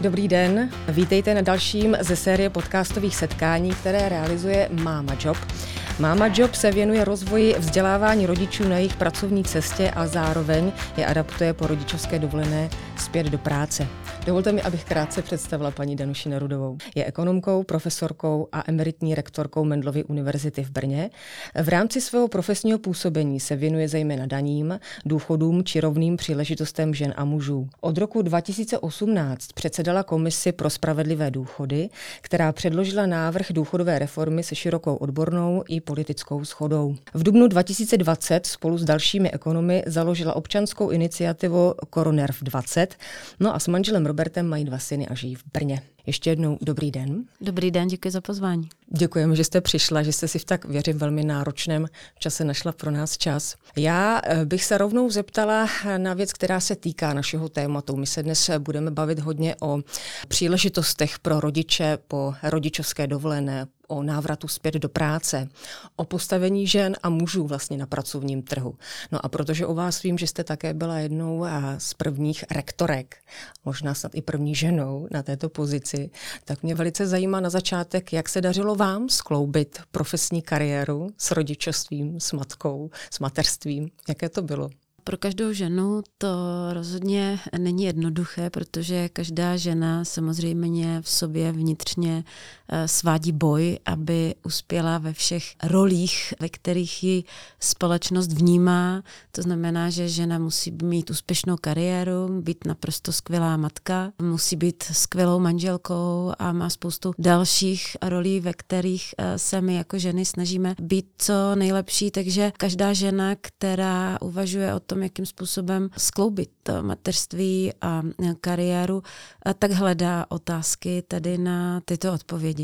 Dobrý den, vítejte na dalším ze série podcastových setkání, které realizuje Máma Job. Máma Job se věnuje rozvoji vzdělávání rodičů na jejich pracovní cestě a zároveň je adaptuje po rodičovské dovolené zpět do práce. Dovolte mi, abych krátce představila paní Danuši Nerudovou. Je ekonomkou, profesorkou a emeritní rektorkou Mendlovy univerzity v Brně. V rámci svého profesního působení se věnuje zejména daním, důchodům či rovným příležitostem žen a mužů. Od roku 2018 předsedala komisi pro spravedlivé důchody, která předložila návrh důchodové reformy se širokou odbornou i politickou schodou. V dubnu 2020 spolu s dalšími ekonomy založila občanskou iniciativu Koronerv 20, no a s manželem Robertem mají dva syny a žijí v Brně. Ještě jednou dobrý den. Dobrý den, děkuji za pozvání. Děkujeme, že jste přišla, že jste si v tak, věřím, velmi náročném čase našla pro nás čas. Já eh, bych se rovnou zeptala na věc, která se týká našeho tématu. My se dnes budeme bavit hodně o příležitostech pro rodiče po rodičovské dovolené, o návratu zpět do práce, o postavení žen a mužů vlastně na pracovním trhu. No a protože o vás vím, že jste také byla jednou z prvních rektorek, možná snad i první ženou na této pozici, tak mě velice zajímá na začátek, jak se dařilo vám skloubit profesní kariéru s rodičovstvím, s matkou, s mateřstvím. Jaké to bylo? Pro každou ženu to rozhodně není jednoduché, protože každá žena samozřejmě v sobě vnitřně svádí boj, aby uspěla ve všech rolích, ve kterých ji společnost vnímá. To znamená, že žena musí mít úspěšnou kariéru, být naprosto skvělá matka, musí být skvělou manželkou a má spoustu dalších rolí, ve kterých eh, se my jako ženy snažíme být co nejlepší. Takže každá žena, která uvažuje o tom, jakým způsobem skloubit mateřství a kariéru, tak hledá otázky tady na tyto odpovědi.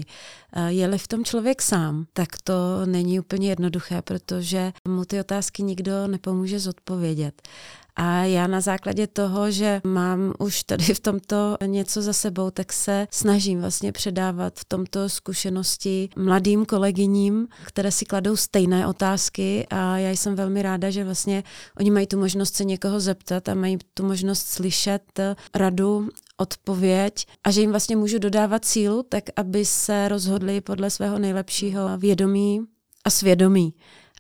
Je-li v tom člověk sám, tak to není úplně jednoduché, protože mu ty otázky nikdo nepomůže zodpovědět. A já na základě toho, že mám už tady v tomto něco za sebou, tak se snažím vlastně předávat v tomto zkušenosti mladým kolegyním, které si kladou stejné otázky a já jsem velmi ráda, že vlastně oni mají tu možnost se někoho zeptat a mají tu možnost slyšet radu odpověď a že jim vlastně můžu dodávat sílu, tak aby se rozhodli podle svého nejlepšího vědomí a svědomí.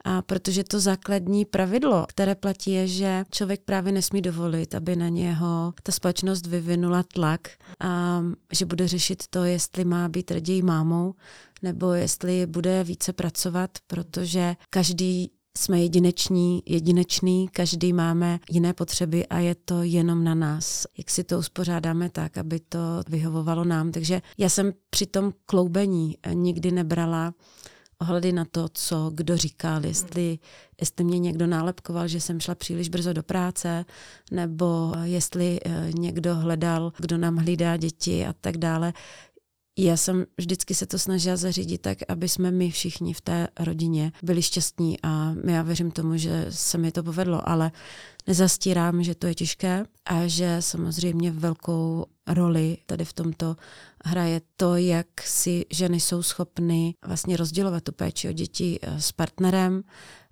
A protože to základní pravidlo, které platí, je, že člověk právě nesmí dovolit, aby na něho ta společnost vyvinula tlak a že bude řešit to, jestli má být raději mámou, nebo jestli bude více pracovat, protože každý jsme jedineční, jedinečný, každý máme jiné potřeby a je to jenom na nás, jak si to uspořádáme tak, aby to vyhovovalo nám. Takže já jsem při tom kloubení nikdy nebrala ohledy na to, co kdo říkal, jestli, jestli mě někdo nálepkoval, že jsem šla příliš brzo do práce, nebo jestli eh, někdo hledal, kdo nám hlídá děti a tak dále. Já jsem vždycky se to snažila zařídit tak, aby jsme my všichni v té rodině byli šťastní a já věřím tomu, že se mi to povedlo, ale nezastírám, že to je těžké a že samozřejmě velkou roli tady v tomto hraje to, jak si ženy jsou schopny vlastně rozdělovat tu péči o děti eh, s partnerem,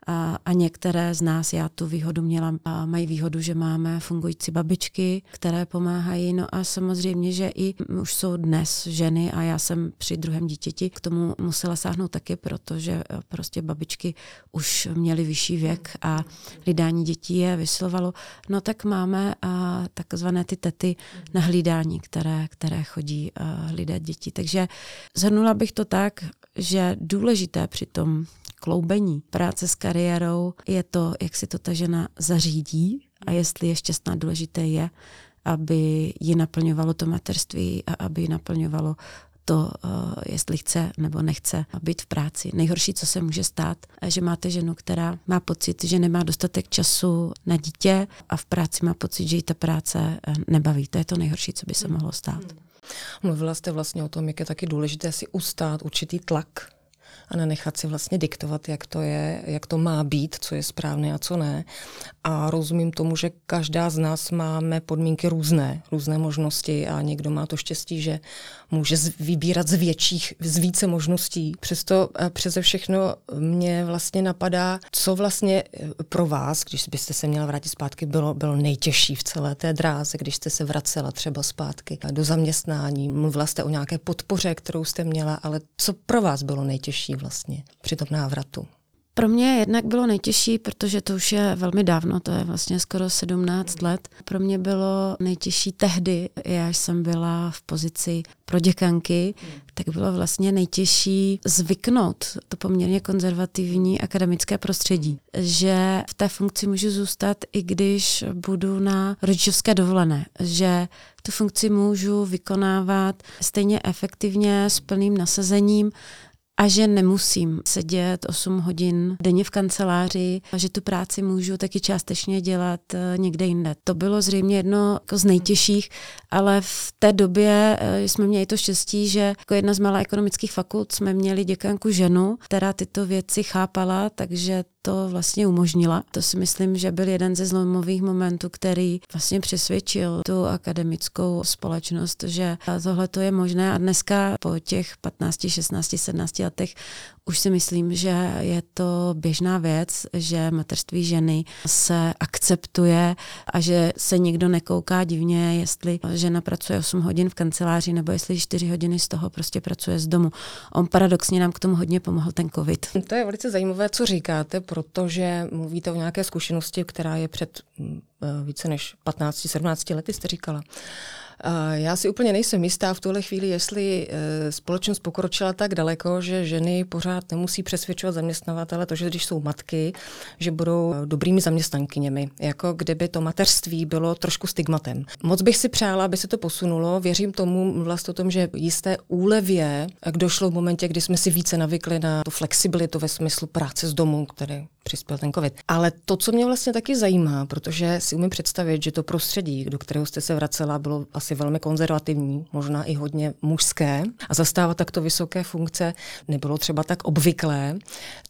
a, a některé z nás, já tu výhodu měla, a mají výhodu, že máme fungující babičky, které pomáhají. No a samozřejmě, že i už jsou dnes ženy a já jsem při druhém dítěti k tomu musela sáhnout taky, protože e, prostě babičky už měly vyšší věk a hlídání dětí je vyslovalo. No tak máme a, takzvané ty tety na hlídání, které, které chodí a, hlídat děti. Takže zhrnula bych to tak, že důležité při tom kloubení práce s kariérou je to, jak si to ta žena zařídí a jestli je šťastná důležité je, aby ji naplňovalo to materství a aby ji naplňovalo to, uh, jestli chce nebo nechce být v práci. Nejhorší, co se může stát, že máte ženu, která má pocit, že nemá dostatek času na dítě a v práci má pocit, že jí ta práce eh, nebaví. To je to nejhorší, co by se mohlo stát. Mluvila jste vlastně o tom, jak je taky důležité si ustát určitý tlak a nenechat si vlastně diktovat, jak to je, jak to má být, co je správné a co ne. A rozumím tomu, že každá z nás máme podmínky různé, různé možnosti a někdo má to štěstí, že může vybírat z větších, z více možností. Přesto eh, přeze všechno mě vlastně napadá, co vlastně eh, pro vás, když byste se měla vrátit zpátky, bylo, bylo nejtěžší v celé té dráze, když jste se vracela třeba zpátky do zaměstnání. Mluvila jste o nějaké podpoře, kterou jste měla, ale co pro vás bylo nejtěžší vlastně při tom návratu? Pro mě jednak bylo nejtěžší, protože to už je velmi dávno, to je vlastně skoro 17 let. Pro mě bylo nejtěžší tehdy, já jsem byla v pozici pro děkanky, tak bylo vlastně nejtěžší zvyknout to poměrně konzervativní akademické prostředí. Že v té funkci můžu zůstat, i když budu na rodičovské dovolené. Že tu funkci můžu vykonávat stejně efektivně, s plným nasazením, a že nemusím sedět 8 hodin denně v kanceláři a že tu práci můžu taky částečně dělat eh, někde jinde. To bylo zřejmě jedno jako z nejtěžších, ale v té době eh, jsme měli to štěstí, že jako jedna z malá ekonomických fakult jsme měli děkanku ženu, která tyto věci chápala, takže to vlastně umožnila. To si myslím, že byl jeden ze zlomových momentů, který vlastně přesvědčil tu akademickou společnost, že tohle to je možné a dneska po těch 15, 16, 17 letech už si myslím, že je to běžná věc, že mateřství ženy se akceptuje a že se nikdo nekouká divně, jestli žena pracuje 8 hodin v kanceláři nebo jestli 4 hodiny z toho prostě pracuje z domu. On paradoxně nám k tomu hodně pomohl ten covid. To je velice zajímavé, co říkáte, protože mluvíte o nějaké zkušenosti, která je před mm, eh, více než 15-17 lety, jste říkala. Já si úplně nejsem jistá v tuhle chvíli, jestli eh, společnost pokročila tak daleko, že ženy pořád nemusí přesvědčovat zaměstnavatele to, že když jsou matky, že budou dobrými zaměstnankyněmi, jako kdyby to mateřství bylo trošku stigmatem. Moc bych si přála, aby se to posunulo. Věřím tomu vlastně o tom, že jisté úlevě došlo v momentě, kdy jsme si více navykli na tu flexibilitu ve smyslu práce z domu, který přispěl ten covid. Ale to, co mě vlastně taky zajímá, protože si umím představit, že to prostředí, do kterého jste se vracela, bylo asi velmi konzervativní, možná i hodně mužské a zastávat takto vysoké funkce nebylo třeba tak obvyklé,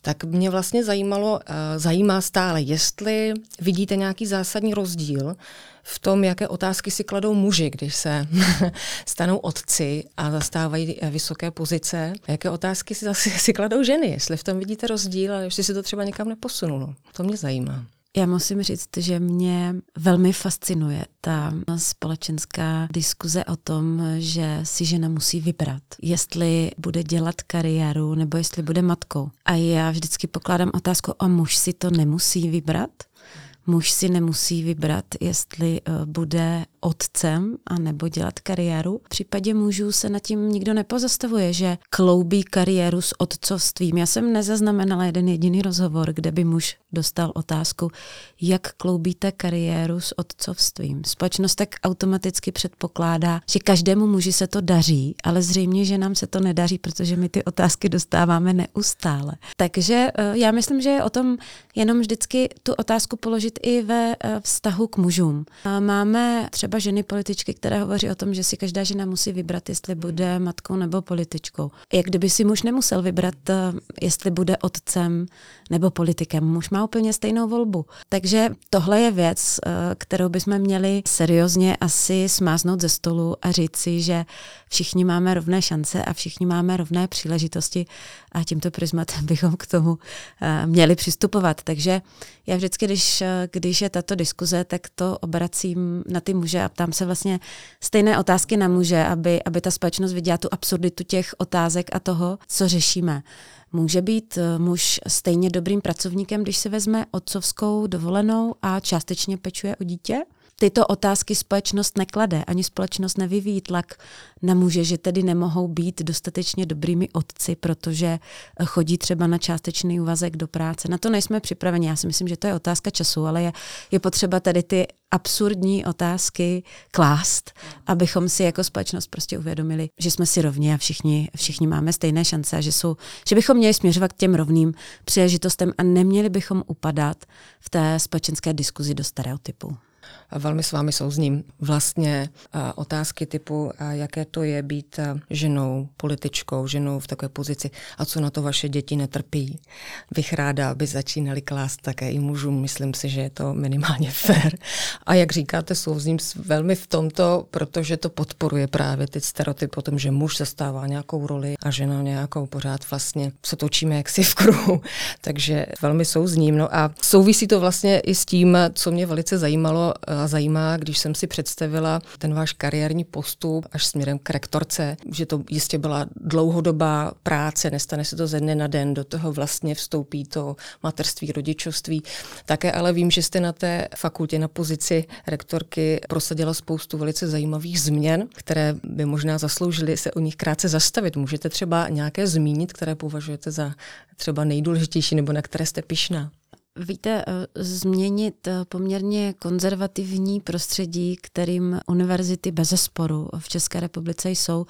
tak mě vlastně zajímalo, eh, zajímá stále, jestli vidíte nějaký zásadní rozdíl v tom, jaké otázky si kladou muži, když se stanou otci a zastávají eh, vysoké pozice. Jaké otázky si zase si kladou ženy, jestli v tom vidíte rozdíl a jestli si to třeba někam neposunulo. To mě zajímá. Já musím říct, že mě velmi fascinuje ta společenská diskuze o tom, že si žena musí vybrat, jestli bude dělat kariéru nebo jestli bude matkou. A já vždycky pokládám otázku, a muž si to nemusí vybrat? Muž si nemusí vybrat, jestli eh, bude otcem a nebo dělat kariéru. V případě mužů se nad tím nikdo nepozastavuje, že kloubí kariéru s otcovstvím. Já jsem nezaznamenala jeden jediný rozhovor, kde by muž dostal otázku, jak kloubíte kariéru s otcovstvím. Společnost tak automaticky předpokládá, že každému muži se to daří, ale zřejmě, že nám se to nedaří, protože my ty otázky dostáváme neustále. Takže eh, já myslím, že je o tom jenom vždycky tu otázku položit i ve eh, vztahu k mužům. Máme třeba třeba ženy političky, které hovoří o tom, že si každá žena musí vybrat, jestli bude matkou nebo političkou. Jak kdyby si muž nemusel vybrat, eh, jestli bude otcem nebo politikem. Muž má úplně stejnou volbu. Takže tohle je věc, eh, kterou bychom měli seriózně asi smáznout ze stolu a říct si, že všichni máme rovné šance a všichni máme rovné příležitosti a tímto prismatem bychom k tomu eh, měli přistupovat. Takže já vždycky, když, když je tato diskuze, tak to obracím na ty muže a ptám se vlastně stejné otázky na muže, aby, aby ta společnost viděla tu absurditu těch otázek a toho, co řešíme. Může být eh, muž stejně dobrým pracovníkem, když se vezme otcovskou dovolenou a částečně pečuje o dítě? Tyto otázky společnost neklade, ani společnost nevyvíjí tlak na muže, že tedy nemohou být dostatečně dobrými otci, protože chodí třeba na částečný úvazek do práce. Na to nejsme připraveni. Já si myslím, že to je otázka času, ale je, je potřeba tady ty absurdní otázky klást, abychom si jako společnost prostě uvědomili, že jsme si rovni a všichni, všichni máme stejné šance a že, jsou, že bychom měli směřovat k těm rovným příležitostem a neměli bychom upadat v té společenské diskuzi do stereotypů. Velmi s vámi souzním. Vlastně otázky typu, jaké to je být ženou, političkou, ženou v takové pozici a co na to vaše děti netrpí, bych ráda, aby začínali klást také i mužům. Myslím si, že je to minimálně fér. A jak říkáte, souzním velmi v tomto, protože to podporuje právě ty stereotypy o tom, že muž zastává nějakou roli a žena nějakou pořád vlastně se točíme jaksi v kruhu. Takže velmi souzním. No a souvisí to vlastně i s tím, co mě velice zajímalo zajímá, když jsem si představila ten váš kariérní postup až směrem k rektorce, že to jistě byla dlouhodobá práce, nestane se to ze dne na den, do toho vlastně vstoupí to materství, rodičovství. Také ale vím, že jste na té fakultě na pozici rektorky prosadila spoustu velice zajímavých změn, které by možná zasloužily se o nich krátce zastavit. Můžete třeba nějaké zmínit, které považujete za třeba nejdůležitější nebo na které jste pišná? Víte, eh, změnit eh, poměrně konzervativní prostředí, kterým univerzity bez zesporu v České republice jsou,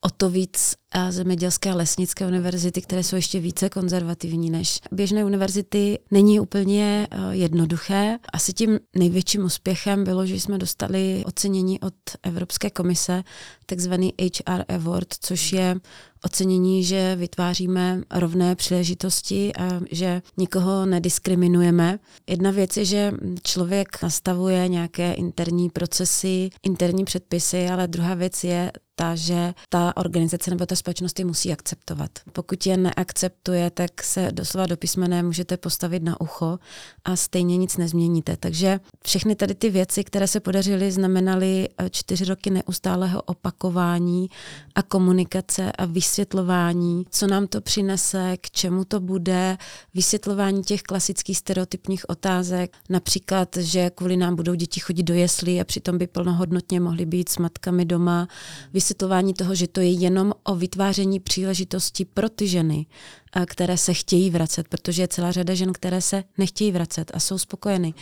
o to víc zemědělské a lesnické univerzity, které jsou ještě více konzervativní než běžné univerzity, není úplně eh, jednoduché. Asi tím největším úspěchem bylo, že jsme dostali ocenění od Evropské komise, takzvaný HR Award, což je ocenění, že vytváříme rovné příležitosti a že nikoho nediskriminujeme. Jedna věc je, že člověk nastavuje nějaké interní procesy, interní předpisy, ale druhá věc je ta, že ta organizace nebo ta společnost je musí akceptovat. Pokud je neakceptuje, tak se doslova do písmene můžete postavit na ucho a stejně nic nezměníte. Takže všechny tady ty věci, které se podařily, znamenaly eh, čtyři roky neustálého opakování a komunikace a vysvětlování, co nám to přinese, k čemu to bude, vysvětlování těch klasických stereotypních otázek, například, že kvůli nám budou děti chodit do jeslí a přitom by plnohodnotně mohly být s matkami doma, vysvětlování toho, že to je jenom o vytváření příležitostí pro ty ženy, které se chtějí vracet, protože je celá řada žen, které se nechtějí vracet a jsou spokojeny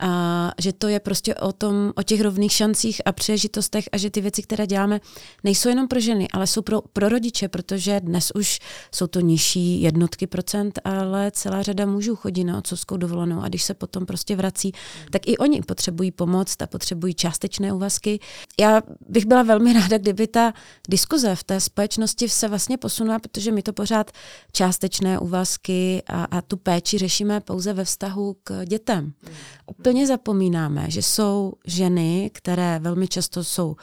a že to je prostě o tom, o těch rovných šancích a příležitostech a že ty věci, které děláme, nejsou jenom pro ženy, ale jsou pro, pro rodiče, protože dnes už jsou to nižší jednotky procent, ale celá řada mužů chodí na otcovskou dovolenou a když se potom prostě vrací, tak i oni potřebují pomoc a potřebují částečné úvazky. Já bych byla velmi ráda, kdyby ta diskuze v té společnosti se vlastně posunula, protože my to pořád částečné úvazky a, a tu péči řešíme pouze ve vztahu k dětem úplně zapomínáme, že jsou ženy, které velmi často jsou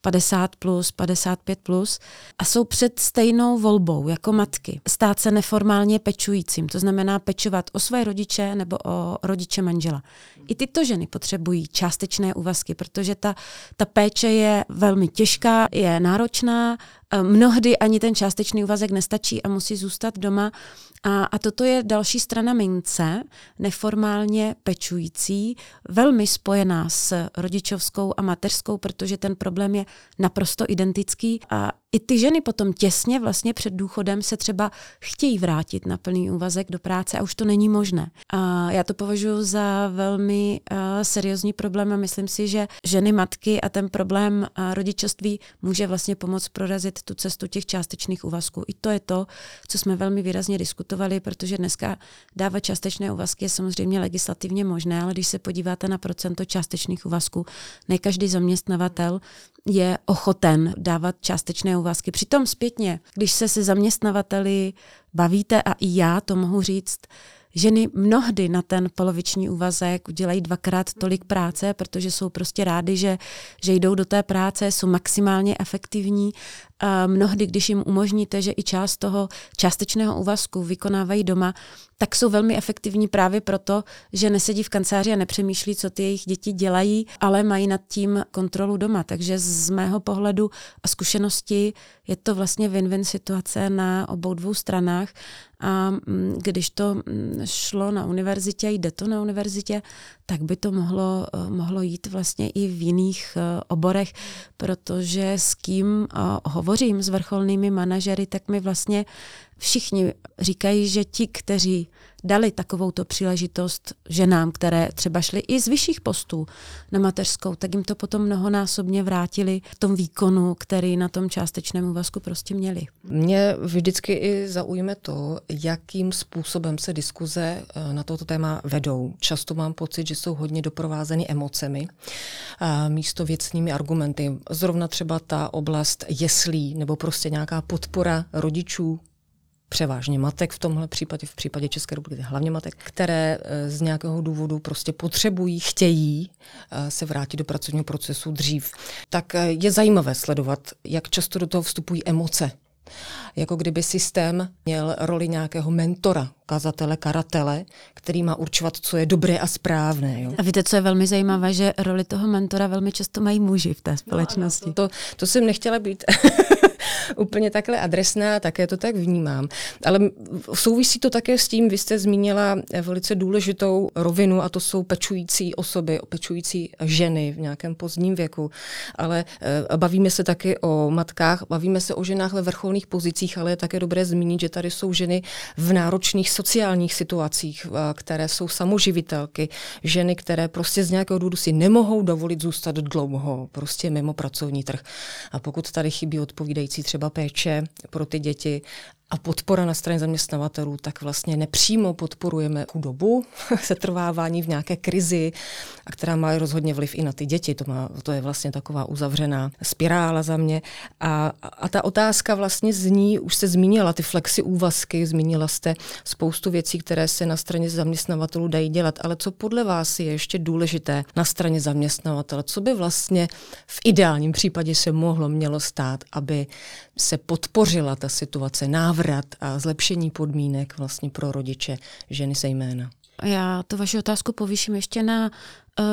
50 plus, 55 plus a jsou před stejnou volbou jako matky. Stát se neformálně pečujícím, to znamená pečovat o své rodiče nebo o rodiče manžela. I tyto ženy potřebují částečné úvazky, protože ta, ta péče je velmi těžká, je náročná, mnohdy ani ten částečný úvazek nestačí a musí zůstat doma. A, a toto je další strana mince, neformálně pečující, velmi spojená s rodičovskou a mateřskou, protože ten problém je naprosto identický a i ty ženy potom těsně vlastně před důchodem se třeba chtějí vrátit na plný úvazek do práce a už to není možné. A já to považuji za velmi uh, seriózní problém a myslím si, že ženy matky a ten problém uh, rodičovství může vlastně pomoct prorazit tu cestu těch částečných úvazků. I to je to, co jsme velmi výrazně diskutovali, protože dneska dávat částečné úvazky je samozřejmě legislativně možné, ale když se podíváte na procento částečných úvazků, ne každý zaměstnavatel je ochoten dávat částečné úvazky. Přitom zpětně, když se se zaměstnavateli bavíte, a i já to mohu říct, ženy mnohdy na ten poloviční úvazek udělají dvakrát tolik práce, protože jsou prostě rády, že, že jdou do té práce, jsou maximálně efektivní. A mnohdy, když jim umožníte, že i část toho částečného úvazku vykonávají doma, tak jsou velmi efektivní právě proto, že nesedí v kanceláři a nepřemýšlí, co ty jejich děti dělají, ale mají nad tím kontrolu doma. Takže z mého pohledu a zkušenosti je to vlastně win-win situace na obou dvou stranách. A mm, když to mm, šlo na univerzitě, jde to na univerzitě, tak by to mohlo, eh, mohlo jít vlastně i v jiných eh, oborech, protože s kým eh, hovořím s vrcholnými manažery, tak mi vlastně všichni říkají, že ti, kteří dali takovouto příležitost ženám, které třeba šly i z vyšších postů na mateřskou, tak jim to potom mnohonásobně vrátili v tom výkonu, který na tom částečném úvazku prostě měli. Mě vždycky i zaujme to, jakým způsobem se diskuze eh, na toto téma vedou. Často mám pocit, že jsou hodně doprovázeny emocemi místo věcnými argumenty. Zrovna třeba ta oblast jeslí nebo prostě nějaká podpora rodičů převážně matek v tomhle případě, v případě České republiky hlavně matek, které eh, z nějakého důvodu prostě potřebují, chtějí eh, se vrátit do pracovního procesu dřív. Tak eh, je zajímavé sledovat, jak často do toho vstupují emoce. Jako kdyby systém měl roli nějakého mentora, kazatele, karatele, který má určovat, co je dobré a správné. Jo. A víte, co je velmi zajímavé, že roli toho mentora velmi často mají muži v té společnosti. No, to, to jsem nechtěla být úplně takhle adresná, také to tak vnímám. Ale souvisí to také s tím, vy jste zmínila velice důležitou rovinu a to jsou pečující osoby, pečující ženy v nějakém pozdním věku. Ale eh, bavíme se taky o matkách, bavíme se o ženách ve vrcholných pozicích, ale je také dobré zmínit, že tady jsou ženy v náročných sociálních situacích, eh, které jsou samoživitelky, ženy, které prostě z nějakého důvodu si nemohou dovolit zůstat dlouho, prostě mimo pracovní trh. A pokud tady chybí odpovídající třeba péče pro ty děti a podpora na straně zaměstnavatelů, tak vlastně nepřímo podporujeme chudobu, setrvávání v nějaké krizi, a která má rozhodně vliv i na ty děti. To, má, to je vlastně taková uzavřená spirála za mě. A, a ta otázka vlastně zní, už se zmínila ty flexi úvazky, zmínila jste spoustu věcí, které se na straně zaměstnavatelů dají dělat, ale co podle vás je ještě důležité na straně zaměstnavatele? Co by vlastně v ideálním případě se mohlo, mělo stát, aby se podpořila ta situace, návrat a zlepšení podmínek vlastně pro rodiče, ženy zejména. Já tu vaši otázku povýším ještě na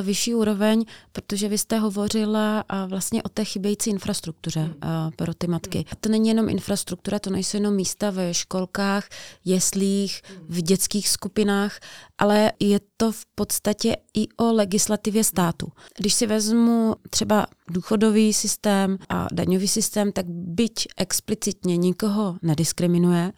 vyšší úroveň, protože vy jste hovořila uh, vlastně o té chybějící infrastruktuře uh, pro ty matky. A to není jenom infrastruktura, to nejsou jenom místa ve školkách, jeslích, v dětských skupinách, ale je to v podstatě i o legislativě státu. Když si vezmu třeba důchodový systém a daňový systém, tak byť explicitně nikoho nediskriminuje,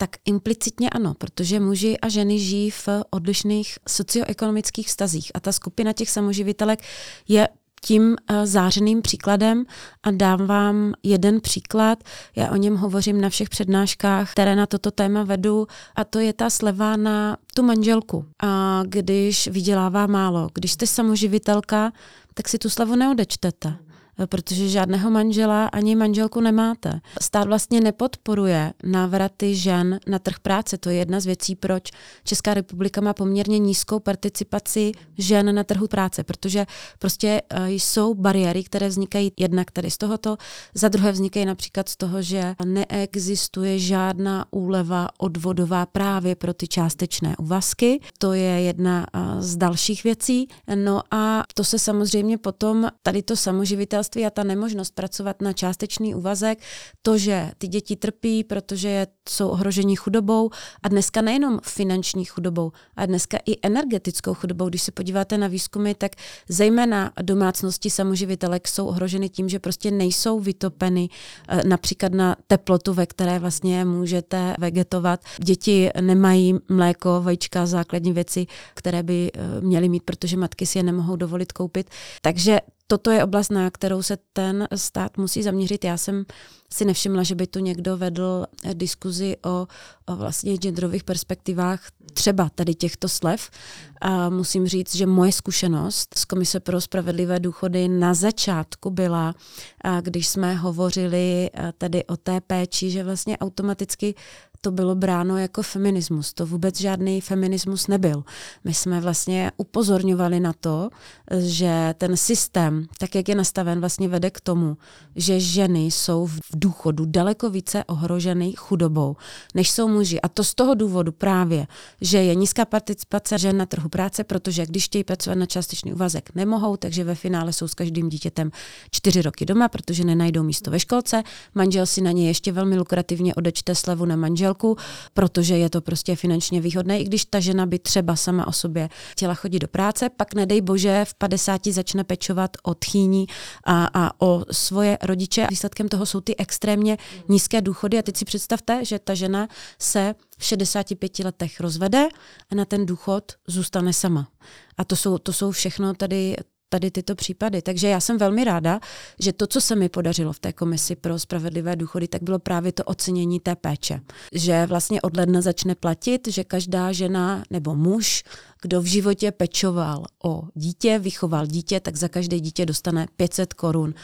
tak implicitně ano, protože muži a ženy žijí v odlišných socioekonomických vztazích a ta skupina těch samoživitelek je tím eh, zářeným příkladem a dám vám jeden příklad. Já o něm hovořím na všech přednáškách, které na toto téma vedu a to je ta sleva na tu manželku. A když vydělává málo, když jste samoživitelka, tak si tu slevu neodečtete protože žádného manžela ani manželku nemáte. Stát vlastně nepodporuje návraty žen na trh práce. To je jedna z věcí, proč Česká republika má poměrně nízkou participaci žen na trhu práce, protože prostě eh, jsou bariéry, které vznikají jednak tady z tohoto, za druhé vznikají například z toho, že neexistuje žádná úleva odvodová právě pro ty částečné úvazky. To je jedna eh, z dalších věcí. No a to se samozřejmě potom, tady to samoživitelství manželství a ta nemožnost pracovat na částečný úvazek, to, že ty děti trpí, protože jsou ohroženi chudobou a dneska nejenom finanční chudobou, a dneska i energetickou chudobou. Když se podíváte na výzkumy, tak zejména domácnosti samoživitelek jsou ohroženy tím, že prostě nejsou vytopeny eh, například na teplotu, ve které vlastně můžete vegetovat. Děti nemají mléko, vajíčka, základní věci, které by eh, měly mít, protože matky si je nemohou dovolit koupit. Takže toto je oblast, na kterou se ten stát musí zaměřit. Já jsem si nevšimla, že by tu někdo vedl diskuzi o, o vlastně genderových perspektivách třeba tady těchto slev. A musím říct, že moje zkušenost z Komise pro spravedlivé důchody na začátku byla, když jsme hovořili tady o té péči, že vlastně automaticky to bylo bráno jako feminismus. To vůbec žádný feminismus nebyl. My jsme vlastně upozorňovali na to, že ten systém, tak jak je nastaven, vlastně vede k tomu, že ženy jsou v důchodu daleko více ohroženy chudobou, než jsou muži. A to z toho důvodu právě, že je nízká participace žen na trhu práce, protože když chtějí pracovat na částečný úvazek, nemohou, takže ve finále jsou s každým dítětem čtyři roky doma, protože nenajdou místo ve školce. Manžel si na ně ještě velmi lukrativně odečte slevu na manžel manželku, protože je to prostě finančně výhodné, i když ta žena by třeba sama o sobě chtěla chodit do práce, pak nedej bože v 50 začne pečovat o tchýní a, a o svoje rodiče. Výsledkem toho jsou ty extrémně nízké důchody a teď si představte, že ta žena se v 65 letech rozvede a na ten důchod zůstane sama. A to jsou, to jsou všechno tady tady tyto případy. Takže já jsem velmi ráda, že to, co se mi podařilo v té komisi pro spravedlivé důchody, tak bylo právě to ocenění té péče. Že vlastně od ledna začne platit, že každá žena nebo muž, kdo v životě pečoval o dítě, vychoval dítě, tak za každé dítě dostane 500 korun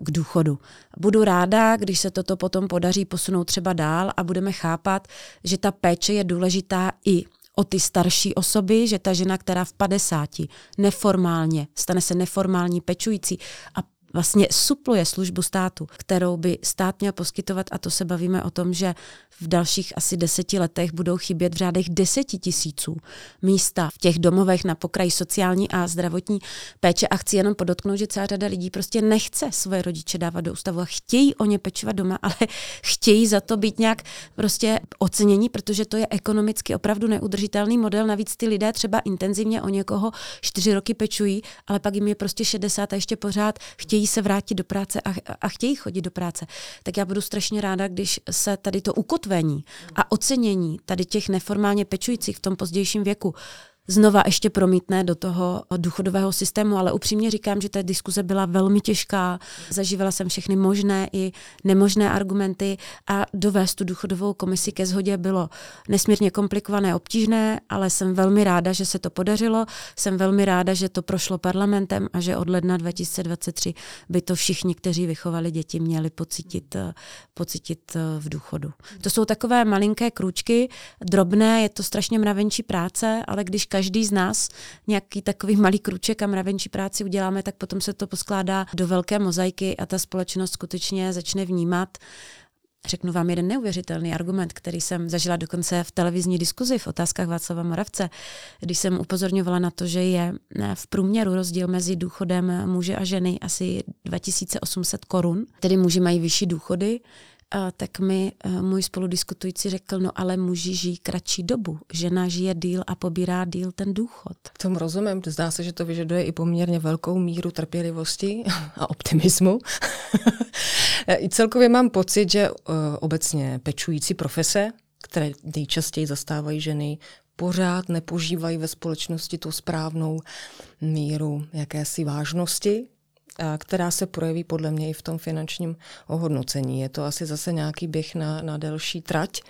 k důchodu. Budu ráda, když se toto potom podaří posunout třeba dál a budeme chápat, že ta péče je důležitá i o ty starší osoby, že ta žena, která v 50 neformálně stane se neformální pečující a vlastně supluje službu státu, kterou by stát měl poskytovat a to se bavíme o tom, že v dalších asi deseti letech budou chybět v řádech deseti tisíců místa v těch domovech na pokraji sociální a zdravotní péče a chci jenom podotknout, že celá řada lidí prostě nechce svoje rodiče dávat do ústavu a chtějí o ně pečovat doma, ale chtějí za to být nějak prostě ocenění, protože to je ekonomicky opravdu neudržitelný model. Navíc ty lidé třeba intenzivně o někoho čtyři roky pečují, ale pak jim je prostě 60 a ještě pořád chtějí se vrátit do práce a, a chtějí chodit do práce. Tak já budu strašně ráda, když se tady to ukotvení a ocenění tady těch neformálně pečujících v tom pozdějším věku znova ještě promítne do toho důchodového systému, ale upřímně říkám, že ta diskuze byla velmi těžká. Zažívala jsem všechny možné i nemožné argumenty a dovést tu důchodovou komisi ke shodě bylo nesmírně komplikované, obtížné, ale jsem velmi ráda, že se to podařilo. Jsem velmi ráda, že to prošlo parlamentem a že od ledna 2023 by to všichni, kteří vychovali děti, měli pocítit, pocítit v důchodu. To jsou takové malinké krůčky, drobné, je to strašně mravenčí práce, ale když každý z nás nějaký takový malý kruček a mravenčí práci uděláme, tak potom se to poskládá do velké mozaiky a ta společnost skutečně začne vnímat Řeknu vám jeden neuvěřitelný argument, který jsem zažila dokonce v televizní diskuzi v otázkách Václava Moravce, když jsem upozorňovala na to, že je v průměru rozdíl mezi důchodem muže a ženy asi 2800 korun, tedy muži mají vyšší důchody, tak mi eh, můj spoludiskutující řekl, no ale muži žijí kratší dobu, žena žije díl a pobírá díl ten důchod. Tomu rozumím, zdá se, že to vyžaduje i poměrně velkou míru trpělivosti a optimismu. I celkově mám pocit, že uh, obecně pečující profese, které nejčastěji zastávají ženy, pořád nepožívají ve společnosti tu správnou míru jakési vážnosti která se projeví podle mě i v tom finančním ohodnocení. Je to asi zase nějaký běh na, na delší trať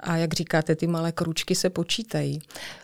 a jak říkáte, ty malé kručky se počítají.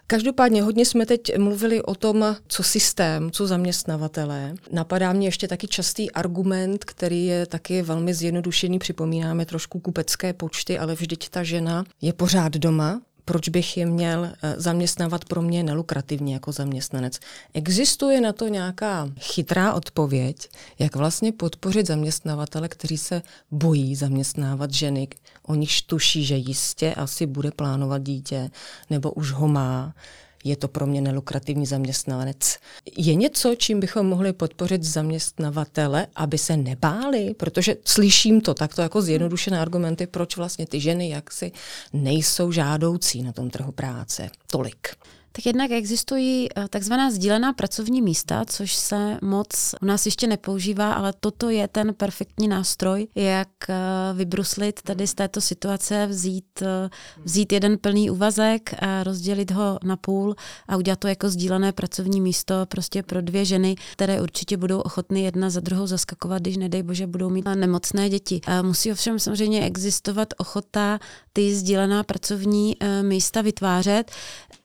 Každopádně hodně jsme teď mluvili o tom, co systém, co zaměstnavatelé. Napadá mě ještě taky častý argument, který je taky velmi zjednodušený, připomínáme trošku kupecké počty, ale vždyť ta žena je pořád doma, proč bych je měl eh, zaměstnávat pro mě nelukrativně jako zaměstnanec. Existuje na to nějaká chytrá odpověď, jak vlastně podpořit zaměstnavatele, kteří se bojí zaměstnávat ženy, o nich tuší, že jistě asi bude plánovat dítě, nebo už ho má, je to pro mě nelukrativní zaměstnanec. Je něco, čím bychom mohli podpořit zaměstnavatele, aby se nebáli? Protože slyším to takto jako zjednodušené argumenty, proč vlastně ty ženy jaksi nejsou žádoucí na tom trhu práce. Tolik. Tak jednak existují eh, takzvaná sdílená pracovní místa, což se moc u nás ještě nepoužívá, ale toto je ten perfektní nástroj, jak eh, vybruslit tady z této situace, vzít, eh, vzít jeden plný úvazek a rozdělit ho na půl a udělat to jako sdílené pracovní místo prostě pro dvě ženy, které určitě budou ochotny jedna za druhou zaskakovat, když nedej bože budou mít nemocné děti. Musí ovšem samozřejmě existovat ochota ty sdílená pracovní místa vytvářet.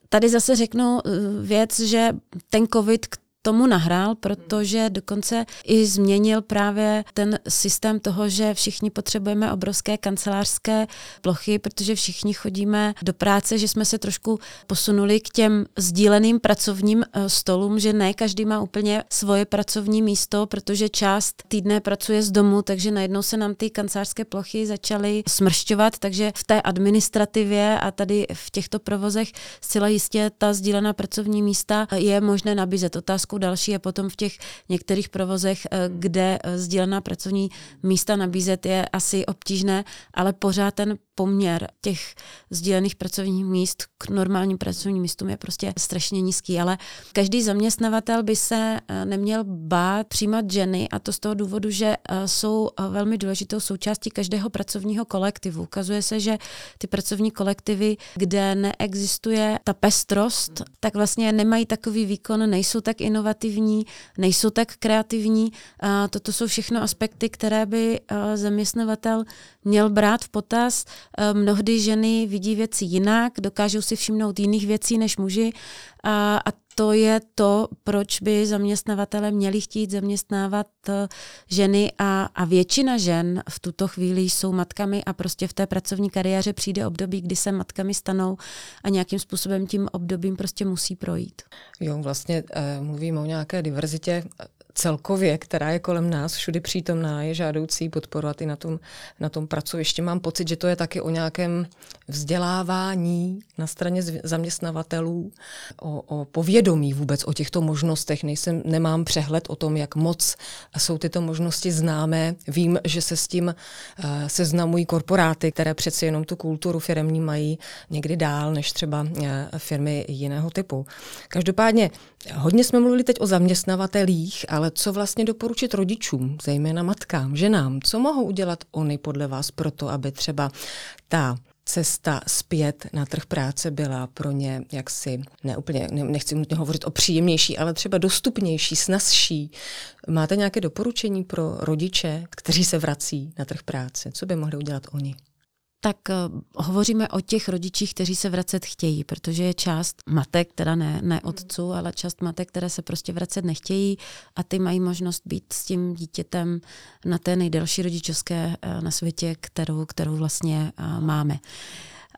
Tady zase řeknu eh, věc, že ten covid, tomu nahrál, protože dokonce i změnil právě ten systém toho, že všichni potřebujeme obrovské kancelářské plochy, protože všichni chodíme do práce, že jsme se trošku posunuli k těm sdíleným pracovním eh, stolům, že ne každý má úplně svoje pracovní místo, protože část týdne pracuje z domu, takže najednou se nám ty kancelářské plochy začaly smršťovat, takže v té administrativě a tady v těchto provozech zcela jistě ta sdílená pracovní místa je možné nabízet. Otázka otázkou další je potom v těch některých provozech, eh, kde eh, sdílená pracovní místa nabízet je asi obtížné, ale pořád ten poměr těch sdílených pracovních míst k normálním pracovním místům je prostě strašně nízký, ale každý zaměstnavatel by se eh, neměl bát přijímat ženy a to z toho důvodu, že jsou velmi důležitou součástí každého pracovního kolektivu. Ukazuje se, že ty pracovní kolektivy, kde neexistuje ta pestrost, tak vlastně nemají takový výkon, nejsou tak inovativní, nejsou tak kreativní. A toto jsou všechno aspekty, které by zaměstnavatel měl brát v potaz. Mnohdy ženy vidí věci jinak, dokážou si všimnout jiných věcí než muži a, a to je to, proč by zaměstnavatele měli chtít zaměstnávat eh, ženy a, a většina žen v tuto chvíli jsou matkami a prostě v té pracovní kariéře přijde období, kdy se matkami stanou a nějakým způsobem tím obdobím prostě musí projít. Jo, vlastně eh, mluvíme o nějaké diverzitě celkově, která je kolem nás všudy přítomná, je žádoucí podporovat i na tom, na tom pracovišti. Mám pocit, že to je taky o nějakém vzdělávání na straně zaměstnavatelů, o, o povědomí vůbec o těchto možnostech. Nejsem, nemám přehled o tom, jak moc jsou tyto možnosti známé. Vím, že se s tím uh, seznamují korporáty, které přeci jenom tu kulturu firmní mají někdy dál než třeba uh, firmy jiného typu. Každopádně hodně jsme mluvili teď o zaměstnavatelích, ale co vlastně doporučit rodičům, zejména matkám, ženám? Co mohou udělat oni podle vás pro to, aby třeba ta cesta zpět na trh práce byla pro ně jaksi, ne úplně, nechci nutně hovořit o příjemnější, ale třeba dostupnější, snazší. Máte nějaké doporučení pro rodiče, kteří se vrací na trh práce? Co by mohli udělat oni? Tak uh, hovoříme o těch rodičích, kteří se vracet chtějí, protože je část matek, teda ne, ne otců, ale část matek, které se prostě vracet nechtějí a ty mají možnost být s tím dítětem na té nejdelší rodičovské uh, na světě, kterou, kterou vlastně uh, máme.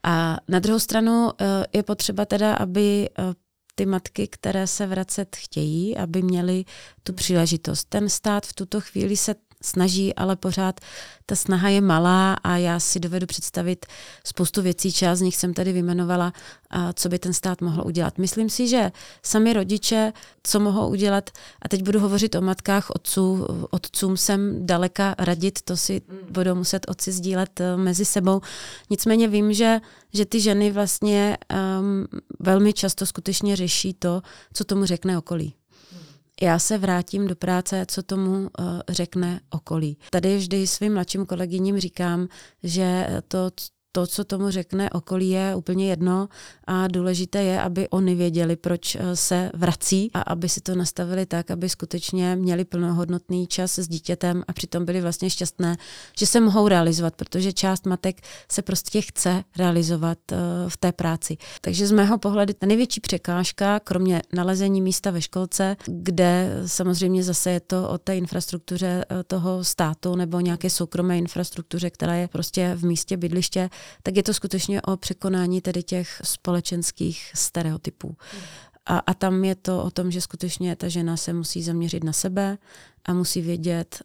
A na druhou stranu je potřeba teda, aby ty matky, které se vracet chtějí, aby měly tu příležitost. Ten stát v tuto chvíli se snaží, ale pořád ta snaha je malá a já si dovedu představit spoustu věcí, část z nich jsem tady vyjmenovala, a co by ten stát mohl udělat. Myslím si, že sami rodiče, co mohou udělat, a teď budu hovořit o matkách otců, otcům jsem daleka radit, to si budou muset otci sdílet eh, mezi sebou. Nicméně vím, že, že ty ženy vlastně um, velmi často skutečně řeší to, co tomu řekne okolí já se vrátím do práce, co tomu uh, řekne okolí. Tady vždy svým mladším kolegyním říkám, že to, to, co tomu řekne okolí, je úplně jedno a důležité je, aby oni věděli, proč eh, se vrací a aby si to nastavili tak, aby skutečně měli plnohodnotný čas s dítětem a přitom byli vlastně šťastné, že se mohou realizovat, protože část matek se prostě chce realizovat eh, v té práci. Takže z mého pohledu ta největší překážka, kromě nalezení místa ve školce, kde samozřejmě zase je to o té infrastruktuře eh, toho státu nebo nějaké soukromé infrastruktuře, která je prostě v místě bydliště, tak je to skutečně o překonání tedy těch společenských stereotypů. A, a tam je to o tom, že skutečně ta žena se musí zaměřit na sebe a musí vědět,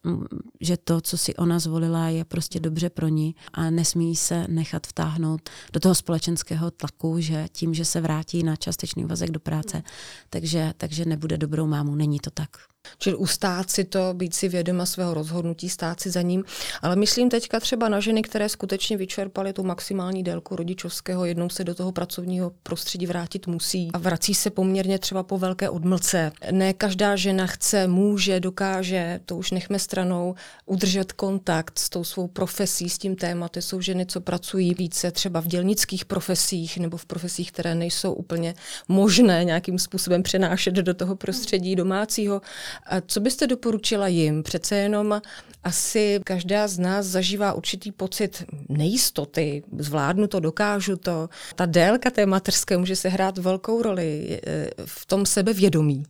že to, co si ona zvolila, je prostě dobře pro ní a nesmí se nechat vtáhnout do toho společenského tlaku, že tím, že se vrátí na částečný vazek do práce, takže, takže nebude dobrou mámu. Není to tak. Čili ustát si to, být si vědoma svého rozhodnutí, stát si za ním. Ale myslím teďka třeba na ženy, které skutečně vyčerpaly tu maximální délku rodičovského, jednou se do toho pracovního prostředí vrátit musí a vrací se poměrně třeba po velké odmlce. Ne každá žena chce, může, dokáže, to už nechme stranou, udržet kontakt s tou svou profesí, s tím tématem. Jsou ženy, co pracují více třeba v dělnických profesích nebo v profesích, které nejsou úplně možné nějakým způsobem přenášet do toho prostředí domácího. A co byste doporučila jim? Přece jenom asi každá z nás zažívá určitý pocit nejistoty, zvládnu to, dokážu to. Ta délka té materské může se hrát velkou roli e, v tom sebevědomí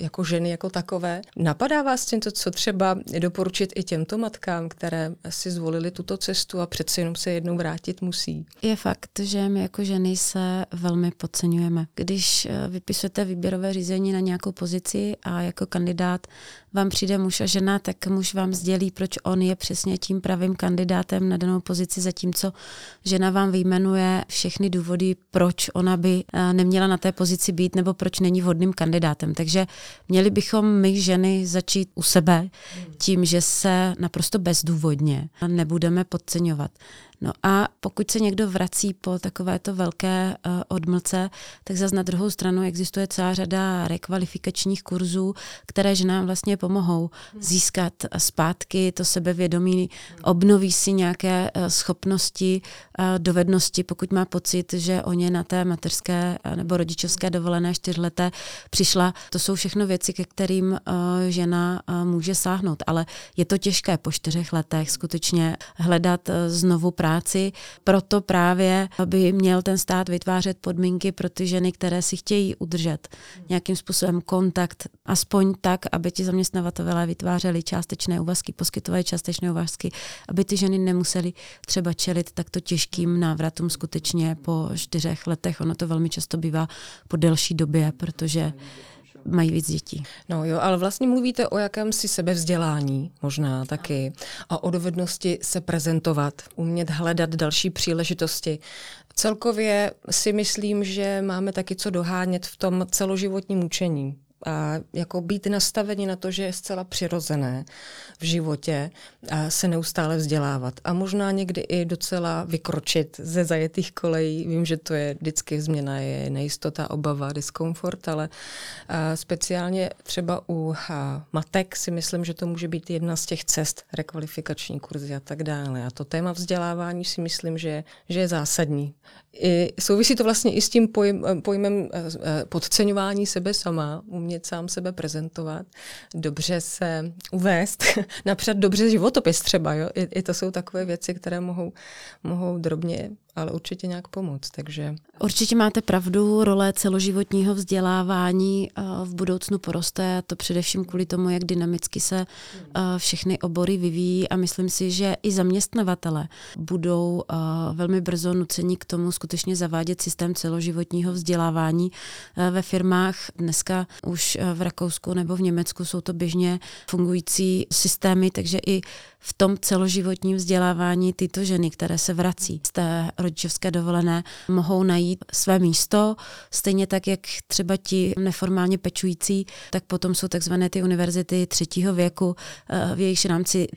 jako ženy jako takové. Napadá vás tímto, co třeba doporučit i těmto matkám, které si zvolili tuto cestu a přeci jenom se jednou vrátit musí? Je fakt, že my jako ženy se velmi podceňujeme. Když e, vypisujete výběrové řízení na nějakou pozici a jako kandidát vám přijde muž a žena, tak muž vám sdělí, proč on je přesně tím pravým kandidátem na danou pozici, zatímco žena vám vyjmenuje všechny důvody, proč ona by eh, neměla na té pozici být nebo proč není vhodným kandidátem. Takže měli bychom my ženy začít u sebe tím, že se naprosto bezdůvodně nebudeme podceňovat. No a pokud se někdo vrací po takovéto velké uh, odmlce, tak zase na druhou stranu existuje celá řada rekvalifikačních kurzů, které ženám vlastně pomohou získat zpátky to sebevědomí, obnoví si nějaké uh, schopnosti, uh, dovednosti, pokud má pocit, že o ně na té mateřské uh, nebo rodičovské dovolené čtyřleté přišla. To jsou všechno věci, ke kterým uh, žena uh, může sáhnout, ale je to těžké po čtyřech letech skutečně hledat uh, znovu práci práci. Proto právě by měl ten stát vytvářet podmínky pro ty ženy, které si chtějí udržet nějakým způsobem kontakt, aspoň tak, aby ti zaměstnavatelé vytvářeli částečné úvazky, poskytovali částečné úvazky, aby ty ženy nemusely třeba čelit takto těžkým návratům skutečně po čtyřech letech. Ono to velmi často bývá po delší době, protože mají víc dětí. No jo, ale vlastně mluvíte o jakémsi sebevzdělání možná taky a o dovednosti se prezentovat, umět hledat další příležitosti. Celkově si myslím, že máme taky co dohánět v tom celoživotním učení a jako být nastaveni na to, že je zcela přirozené v životě a se neustále vzdělávat. A možná někdy i docela vykročit ze zajetých kolejí. Vím, že to je vždycky změna, je nejistota, obava, diskomfort, ale speciálně třeba u matek si myslím, že to může být jedna z těch cest, rekvalifikační kurzy a tak dále. A to téma vzdělávání si myslím, že, že je zásadní. I, souvisí to vlastně i s tím pojm, pojmem podceňování sebe sama, umět sám sebe prezentovat, dobře se uvést, napřed dobře životopis třeba. Jo? I, I to jsou takové věci, které mohou, mohou drobně ale určitě nějak pomoct. Takže... Určitě máte pravdu, role celoživotního vzdělávání eh, v budoucnu poroste, a to především kvůli tomu, jak dynamicky se eh, všechny obory vyvíjí a myslím si, že i zaměstnavatele budou eh, velmi brzo nuceni k tomu skutečně zavádět systém celoživotního vzdělávání ve firmách. Dneska už v Rakousku nebo v Německu jsou to běžně fungující systémy, takže i v tom celoživotním vzdělávání tyto ženy, které se vrací z té rodičovské dovolené, mohou najít své místo, stejně tak, jak třeba ti neformálně pečující, tak potom jsou takzvané ty univerzity třetího věku, eh, v jejichž rámci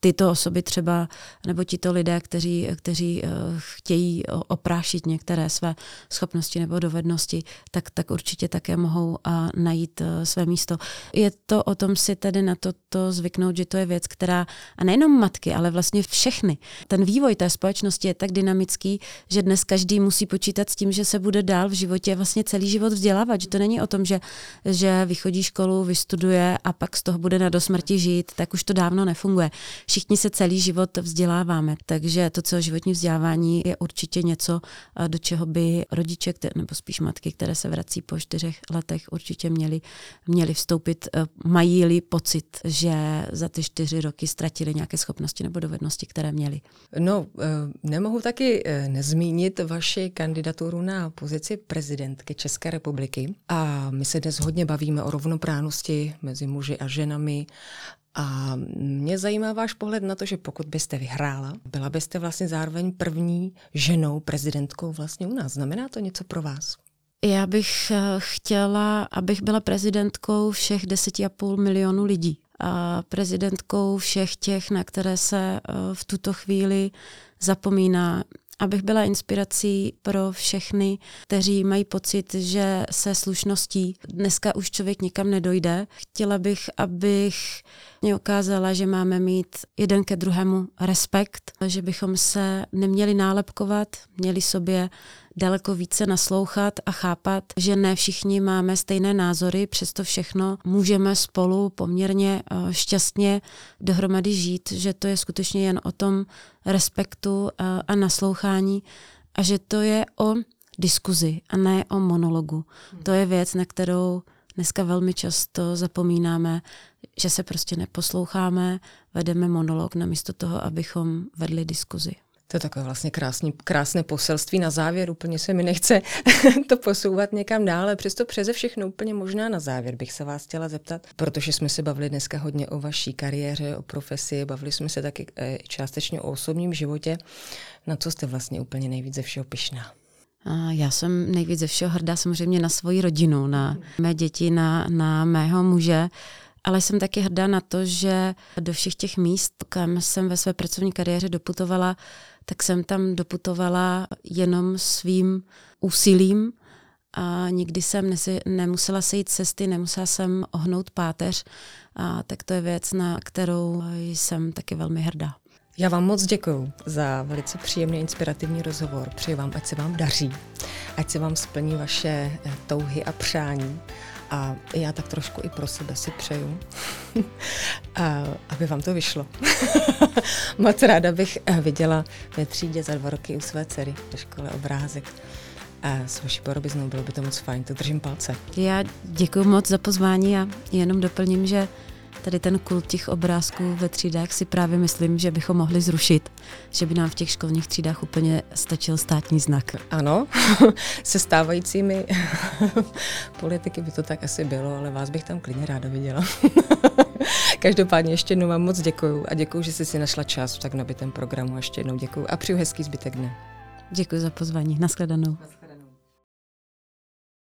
tyto osoby třeba, nebo tito lidé, kteří, kteří uh, chtějí oprášit některé své schopnosti nebo dovednosti, tak, tak určitě také mohou najít uh, své místo. Je to o tom si tedy na to, to zvyknout, že to je věc, která, a nejenom matky, ale vlastně všechny. Ten vývoj té společnosti je tak dynamický, že dnes každý musí počítat s tím, že se bude dál v životě vlastně celý život vzdělávat, že to není o tom, že, že vychodí školu, vystuduje a pak z toho bude na dosmrti žít, tak už to dávno nefunguje všichni se celý život vzděláváme, takže to celoživotní vzdělávání je určitě něco, do čeho by rodiče, nebo spíš matky, které se vrací po čtyřech letech, určitě měli, měli vstoupit, e, mají-li pocit, že za ty čtyři roky ztratili nějaké schopnosti nebo dovednosti, které měli. No, e, nemohu taky nezmínit vaši kandidaturu na pozici prezidentky České republiky. A my se dnes hodně bavíme o rovnoprávnosti mezi muži a ženami a mě zajímá váš pohled na to, že pokud byste vyhrála, byla byste vlastně zároveň první ženou prezidentkou vlastně u nás. Znamená to něco pro vás? Já bych eh, chtěla, abych byla prezidentkou všech 10,5 milionů lidí. A prezidentkou všech těch, na které se eh, v tuto chvíli zapomíná abych byla inspirací pro všechny, kteří mají pocit, že se slušností dneska už člověk nikam nedojde. Chtěla bych, abych mě ukázala, že máme mít jeden ke druhému respekt, že bychom se neměli nálepkovat, měli sobě daleko více naslouchat a chápat, že ne všichni máme stejné názory, přesto všechno můžeme spolu poměrně eh, šťastně dohromady žít, že to je skutečně jen o tom respektu eh, a naslouchání a že to je o diskuzi a ne o monologu. To je věc, na kterou dneska velmi často zapomínáme, že se prostě neposloucháme, vedeme monolog namísto toho, abychom vedli diskuzi. To je takové vlastně krásný, krásné poselství na závěr. Úplně se mi nechce to posouvat někam dále. Přesto přeze všechno úplně možná na závěr bych se vás chtěla zeptat, protože jsme se bavili dneska hodně o vaší kariéře, o profesi, bavili jsme se taky eh, částečně o osobním životě. Na co jste vlastně úplně nejvíc ze všeho pyšná? Já jsem nejvíc ze všeho hrdá samozřejmě na svoji rodinu, na mé děti, na, na mého muže, ale jsem taky hrdá na to, že do všech těch míst, kam jsem ve své pracovní kariéře doputovala, tak jsem tam doputovala jenom svým úsilím a nikdy jsem nesi, nemusela sejít cesty, nemusela jsem ohnout páteř, a tak to je věc, na kterou jsem taky velmi hrdá. Já vám moc děkuji za velice příjemný, inspirativní rozhovor. Přeji vám, ať se vám daří, ať se vám splní vaše eh, touhy a přání. A já tak trošku i pro sebe si přeju, a, aby vám to vyšlo. moc ráda bych eh, viděla ve třídě za dva roky u své dcery ve škole obrázek a s vaší porobiznou. Bylo by to moc fajn, to držím palce. Já děkuji moc za pozvání a jenom doplním, že tady ten kult těch obrázků ve třídách si právě myslím, že bychom mohli zrušit, že by nám v těch školních třídách úplně stačil státní znak. Ano, se stávajícími politiky by to tak asi bylo, ale vás bych tam klidně ráda viděla. Každopádně ještě jednou vám moc děkuju a děkuju, že jsi si našla čas v tak nabitém programu. Ještě jednou děkuju a přeju hezký zbytek dne. Děkuji za pozvání. Naschledanou. Naschledanou.